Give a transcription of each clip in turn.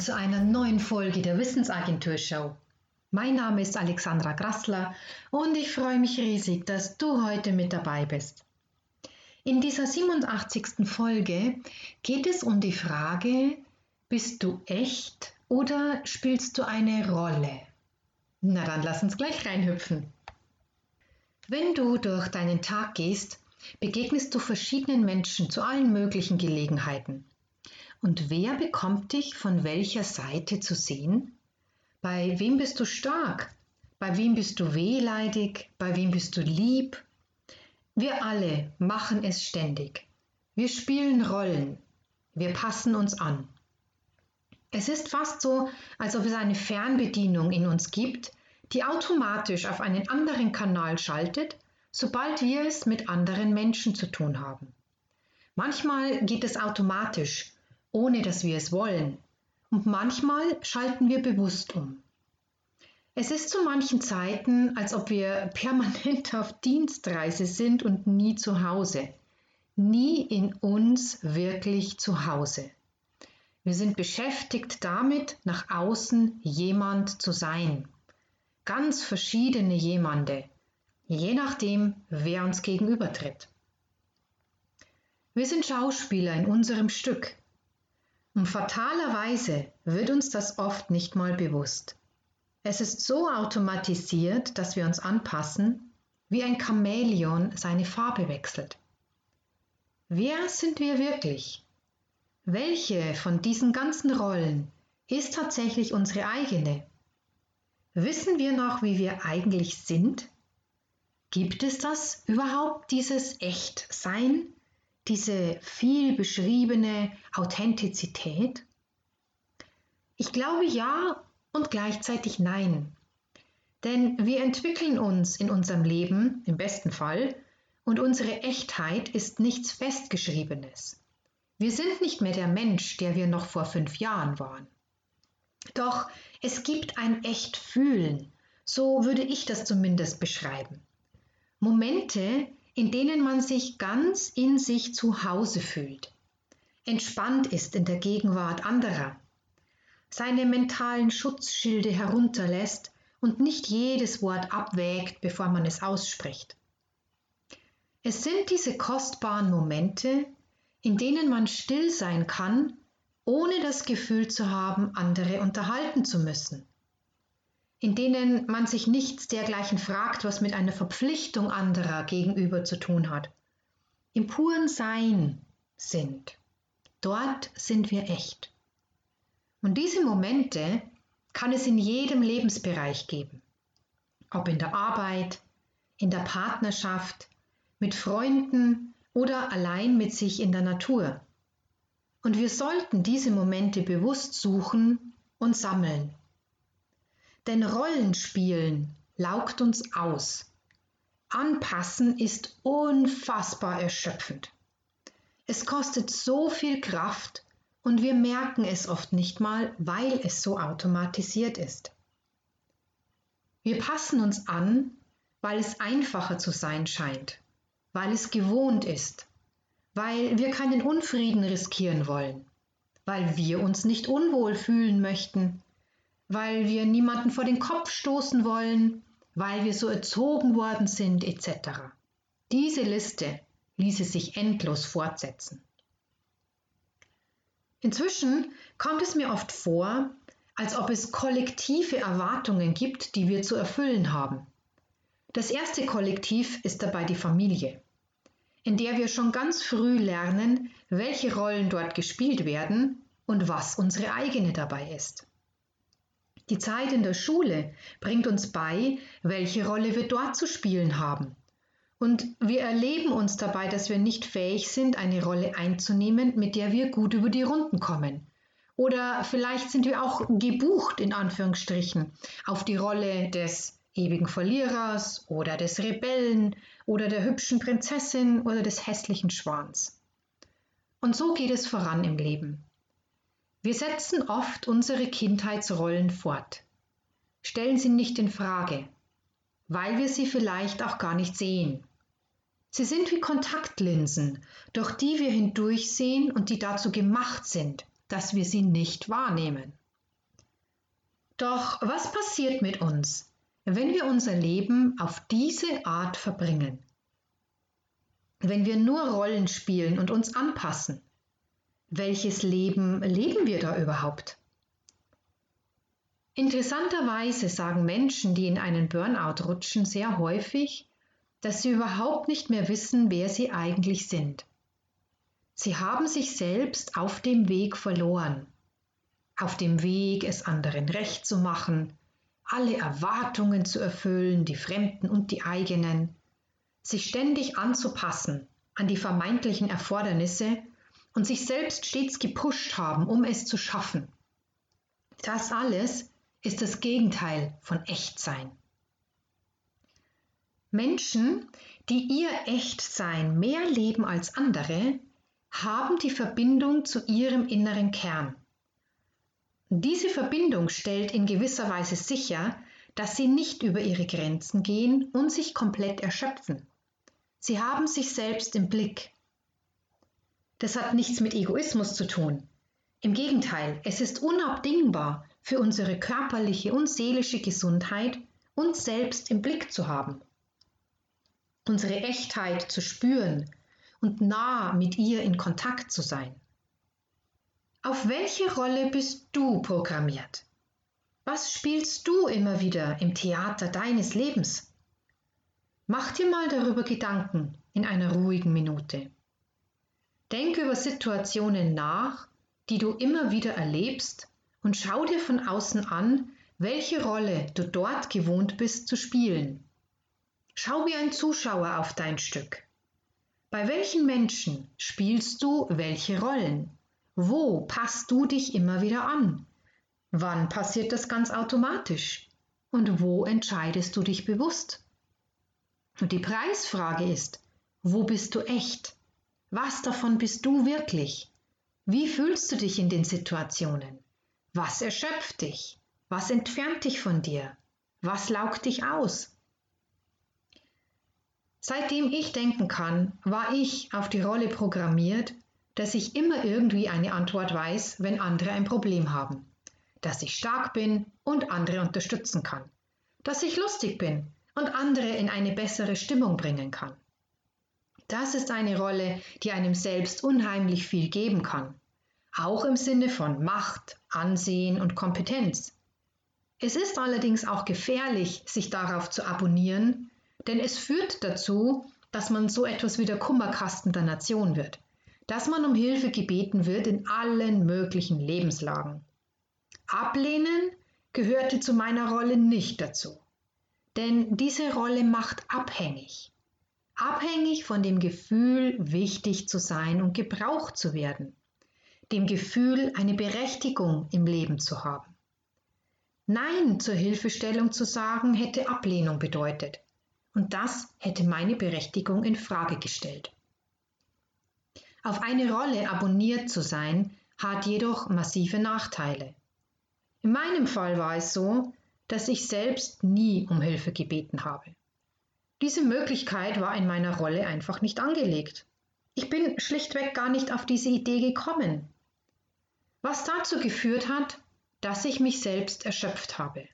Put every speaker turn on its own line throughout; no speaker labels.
zu einer neuen Folge der Wissensagentur Show. Mein Name ist Alexandra Grassler und ich freue mich riesig, dass du heute mit dabei bist. In dieser 87. Folge geht es um die Frage, bist du echt oder spielst du eine Rolle? Na dann lass uns gleich reinhüpfen. Wenn du durch deinen Tag gehst, begegnest du verschiedenen Menschen zu allen möglichen Gelegenheiten. Und wer bekommt dich von welcher Seite zu sehen? Bei wem bist du stark? Bei wem bist du wehleidig? Bei wem bist du lieb? Wir alle machen es ständig. Wir spielen Rollen. Wir passen uns an. Es ist fast so, als ob es eine Fernbedienung in uns gibt, die automatisch auf einen anderen Kanal schaltet, sobald wir es mit anderen Menschen zu tun haben. Manchmal geht es automatisch ohne dass wir es wollen. Und manchmal schalten wir bewusst um. Es ist zu manchen Zeiten, als ob wir permanent auf Dienstreise sind und nie zu Hause. Nie in uns wirklich zu Hause. Wir sind beschäftigt damit, nach außen jemand zu sein. Ganz verschiedene Jemande, je nachdem, wer uns gegenübertritt. Wir sind Schauspieler in unserem Stück, und fatalerweise wird uns das oft nicht mal bewusst. Es ist so automatisiert, dass wir uns anpassen, wie ein Chamäleon seine Farbe wechselt. Wer sind wir wirklich? Welche von diesen ganzen Rollen ist tatsächlich unsere eigene? Wissen wir noch, wie wir eigentlich sind? Gibt es das überhaupt, dieses Echtsein? Diese viel beschriebene Authentizität? Ich glaube ja und gleichzeitig nein. Denn wir entwickeln uns in unserem Leben, im besten Fall, und unsere Echtheit ist nichts Festgeschriebenes. Wir sind nicht mehr der Mensch, der wir noch vor fünf Jahren waren. Doch es gibt ein Echtfühlen, so würde ich das zumindest beschreiben. Momente, in denen man sich ganz in sich zu Hause fühlt, entspannt ist in der Gegenwart anderer, seine mentalen Schutzschilde herunterlässt und nicht jedes Wort abwägt, bevor man es ausspricht. Es sind diese kostbaren Momente, in denen man still sein kann, ohne das Gefühl zu haben, andere unterhalten zu müssen in denen man sich nichts dergleichen fragt, was mit einer Verpflichtung anderer gegenüber zu tun hat. Im puren Sein sind. Dort sind wir echt. Und diese Momente kann es in jedem Lebensbereich geben. Ob in der Arbeit, in der Partnerschaft, mit Freunden oder allein mit sich in der Natur. Und wir sollten diese Momente bewusst suchen und sammeln. Denn Rollenspielen laugt uns aus. Anpassen ist unfassbar erschöpfend. Es kostet so viel Kraft und wir merken es oft nicht mal, weil es so automatisiert ist. Wir passen uns an, weil es einfacher zu sein scheint, weil es gewohnt ist, weil wir keinen Unfrieden riskieren wollen, weil wir uns nicht unwohl fühlen möchten, weil wir niemanden vor den Kopf stoßen wollen, weil wir so erzogen worden sind etc. Diese Liste ließe sich endlos fortsetzen. Inzwischen kommt es mir oft vor, als ob es kollektive Erwartungen gibt, die wir zu erfüllen haben. Das erste Kollektiv ist dabei die Familie, in der wir schon ganz früh lernen, welche Rollen dort gespielt werden und was unsere eigene dabei ist. Die Zeit in der Schule bringt uns bei, welche Rolle wir dort zu spielen haben. Und wir erleben uns dabei, dass wir nicht fähig sind, eine Rolle einzunehmen, mit der wir gut über die Runden kommen. Oder vielleicht sind wir auch gebucht, in Anführungsstrichen, auf die Rolle des ewigen Verlierers oder des Rebellen oder der hübschen Prinzessin oder des hässlichen Schwans. Und so geht es voran im Leben. Wir setzen oft unsere Kindheitsrollen fort, stellen sie nicht in Frage, weil wir sie vielleicht auch gar nicht sehen. Sie sind wie Kontaktlinsen, durch die wir hindurchsehen und die dazu gemacht sind, dass wir sie nicht wahrnehmen. Doch was passiert mit uns, wenn wir unser Leben auf diese Art verbringen? Wenn wir nur Rollen spielen und uns anpassen? Welches Leben leben wir da überhaupt? Interessanterweise sagen Menschen, die in einen Burnout rutschen, sehr häufig, dass sie überhaupt nicht mehr wissen, wer sie eigentlich sind. Sie haben sich selbst auf dem Weg verloren auf dem Weg, es anderen recht zu machen, alle Erwartungen zu erfüllen, die fremden und die eigenen, sich ständig anzupassen an die vermeintlichen Erfordernisse und sich selbst stets gepusht haben, um es zu schaffen. Das alles ist das Gegenteil von Echtsein. Menschen, die ihr Echtsein mehr leben als andere, haben die Verbindung zu ihrem inneren Kern diese Verbindung stellt in gewisser Weise sicher, dass sie nicht über ihre Grenzen gehen und sich komplett erschöpfen. Sie haben sich selbst im Blick. Das hat nichts mit Egoismus zu tun. Im Gegenteil, es ist unabdingbar für unsere körperliche und seelische Gesundheit, uns selbst im Blick zu haben. Unsere Echtheit zu spüren und nah mit ihr in Kontakt zu sein. Auf welche Rolle bist du programmiert? Was spielst du immer wieder im Theater deines Lebens? Mach dir mal darüber Gedanken in einer ruhigen Minute. Denk über Situationen nach, die du immer wieder erlebst und schau dir von außen an, welche Rolle du dort gewohnt bist zu spielen. Schau wie ein Zuschauer auf dein Stück. Bei welchen Menschen spielst du welche Rollen? Wo passt du dich immer wieder an? Wann passiert das ganz automatisch? Und wo entscheidest du dich bewusst? Und die Preisfrage ist, wo bist du echt? Was davon bist du wirklich? Wie fühlst du dich in den Situationen? Was erschöpft dich? Was entfernt dich von dir? Was laugt dich aus? Seitdem ich denken kann, war ich auf die Rolle programmiert, dass ich immer irgendwie eine Antwort weiß, wenn andere ein Problem haben, dass ich stark bin und andere unterstützen kann, dass ich lustig bin und andere in eine bessere Stimmung bringen kann. Das ist eine Rolle, die einem selbst unheimlich viel geben kann, auch im Sinne von Macht, Ansehen und Kompetenz. Es ist allerdings auch gefährlich, sich darauf zu abonnieren, denn es führt dazu, dass man so etwas wie der Kummerkasten der Nation wird dass man um Hilfe gebeten wird in allen möglichen Lebenslagen. Ablehnen gehörte zu meiner Rolle nicht dazu, denn diese Rolle macht abhängig. Abhängig von dem Gefühl, wichtig zu sein und gebraucht zu werden, dem Gefühl, eine Berechtigung im Leben zu haben. Nein zur Hilfestellung zu sagen, hätte Ablehnung bedeutet, und das hätte meine Berechtigung in Frage gestellt. Auf eine Rolle abonniert zu sein, hat jedoch massive Nachteile. In meinem Fall war es so, dass ich selbst nie um Hilfe gebeten habe. Diese Möglichkeit war in meiner Rolle einfach nicht angelegt. Ich bin schlichtweg gar nicht auf diese Idee gekommen. Was dazu geführt hat, dass ich mich selbst erschöpft habe.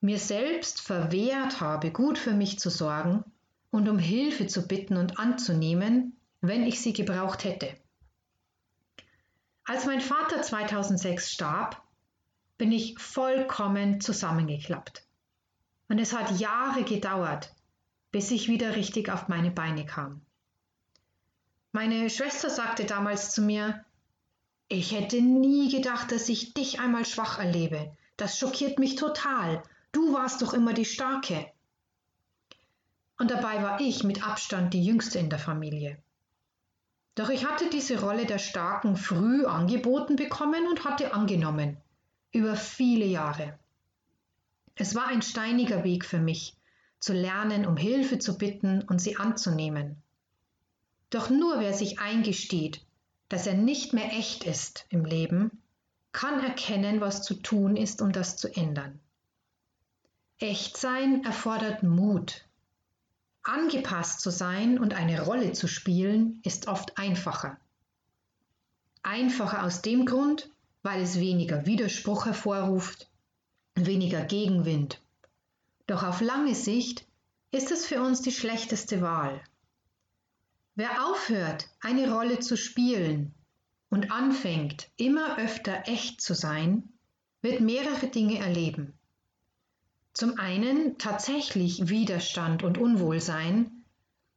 Mir selbst verwehrt habe, gut für mich zu sorgen und um Hilfe zu bitten und anzunehmen, wenn ich sie gebraucht hätte. Als mein Vater 2006 starb, bin ich vollkommen zusammengeklappt. Und es hat Jahre gedauert, bis ich wieder richtig auf meine Beine kam. Meine Schwester sagte damals zu mir, ich hätte nie gedacht, dass ich dich einmal schwach erlebe. Das schockiert mich total. Du warst doch immer die Starke. Und dabei war ich mit Abstand die Jüngste in der Familie. Doch ich hatte diese Rolle der Starken früh angeboten bekommen und hatte angenommen. Über viele Jahre. Es war ein steiniger Weg für mich, zu lernen, um Hilfe zu bitten und sie anzunehmen. Doch nur wer sich eingesteht, dass er nicht mehr echt ist im Leben, kann erkennen, was zu tun ist, um das zu ändern. Echtsein erfordert Mut, Angepasst zu sein und eine Rolle zu spielen, ist oft einfacher. Einfacher aus dem Grund, weil es weniger Widerspruch hervorruft, weniger Gegenwind. Doch auf lange Sicht ist es für uns die schlechteste Wahl. Wer aufhört, eine Rolle zu spielen und anfängt, immer öfter echt zu sein, wird mehrere Dinge erleben. Zum einen tatsächlich Widerstand und Unwohlsein,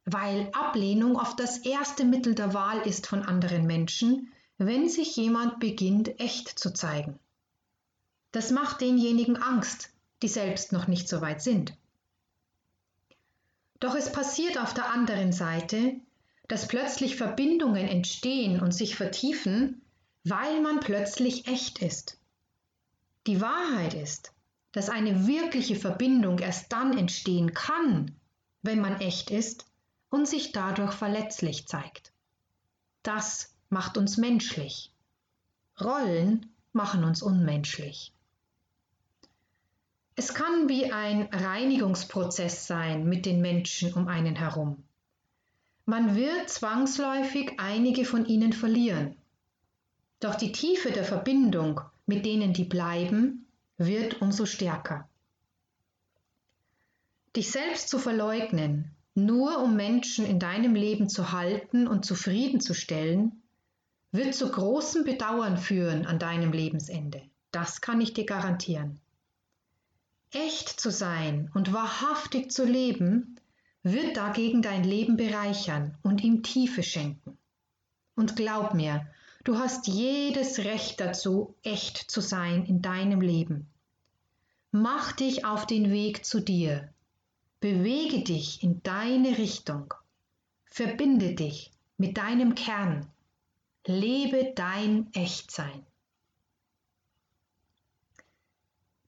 weil Ablehnung oft das erste Mittel der Wahl ist von anderen Menschen, wenn sich jemand beginnt, echt zu zeigen. Das macht denjenigen Angst, die selbst noch nicht so weit sind. Doch es passiert auf der anderen Seite, dass plötzlich Verbindungen entstehen und sich vertiefen, weil man plötzlich echt ist. Die Wahrheit ist, dass eine wirkliche Verbindung erst dann entstehen kann, wenn man echt ist und sich dadurch verletzlich zeigt. Das macht uns menschlich. Rollen machen uns unmenschlich. Es kann wie ein Reinigungsprozess sein mit den Menschen um einen herum. Man wird zwangsläufig einige von ihnen verlieren. Doch die Tiefe der Verbindung, mit denen die bleiben, wird umso stärker. Dich selbst zu verleugnen, nur um Menschen in deinem Leben zu halten und zufriedenzustellen, wird zu großem Bedauern führen an deinem Lebensende. Das kann ich dir garantieren. Echt zu sein und wahrhaftig zu leben, wird dagegen dein Leben bereichern und ihm Tiefe schenken. Und glaub mir, du hast jedes Recht dazu, echt zu sein in deinem Leben. Mach dich auf den Weg zu dir. Bewege dich in deine Richtung. Verbinde dich mit deinem Kern. Lebe dein Echtsein.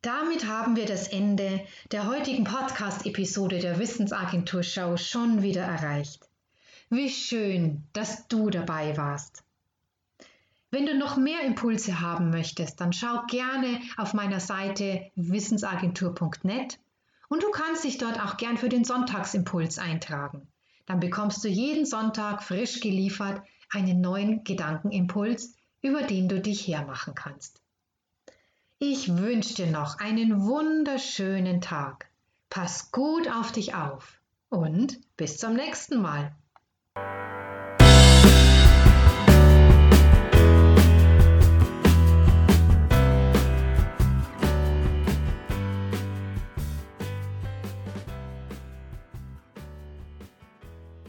Damit haben wir das Ende der heutigen Podcast-Episode der Wissensagentur Show schon wieder erreicht. Wie schön, dass du dabei warst. Wenn du noch mehr Impulse haben möchtest, dann schau gerne auf meiner Seite wissensagentur.net und du kannst dich dort auch gern für den Sonntagsimpuls eintragen. Dann bekommst du jeden Sonntag frisch geliefert einen neuen Gedankenimpuls, über den du dich hermachen kannst. Ich wünsche dir noch einen wunderschönen Tag. Pass gut auf dich auf und bis zum nächsten Mal.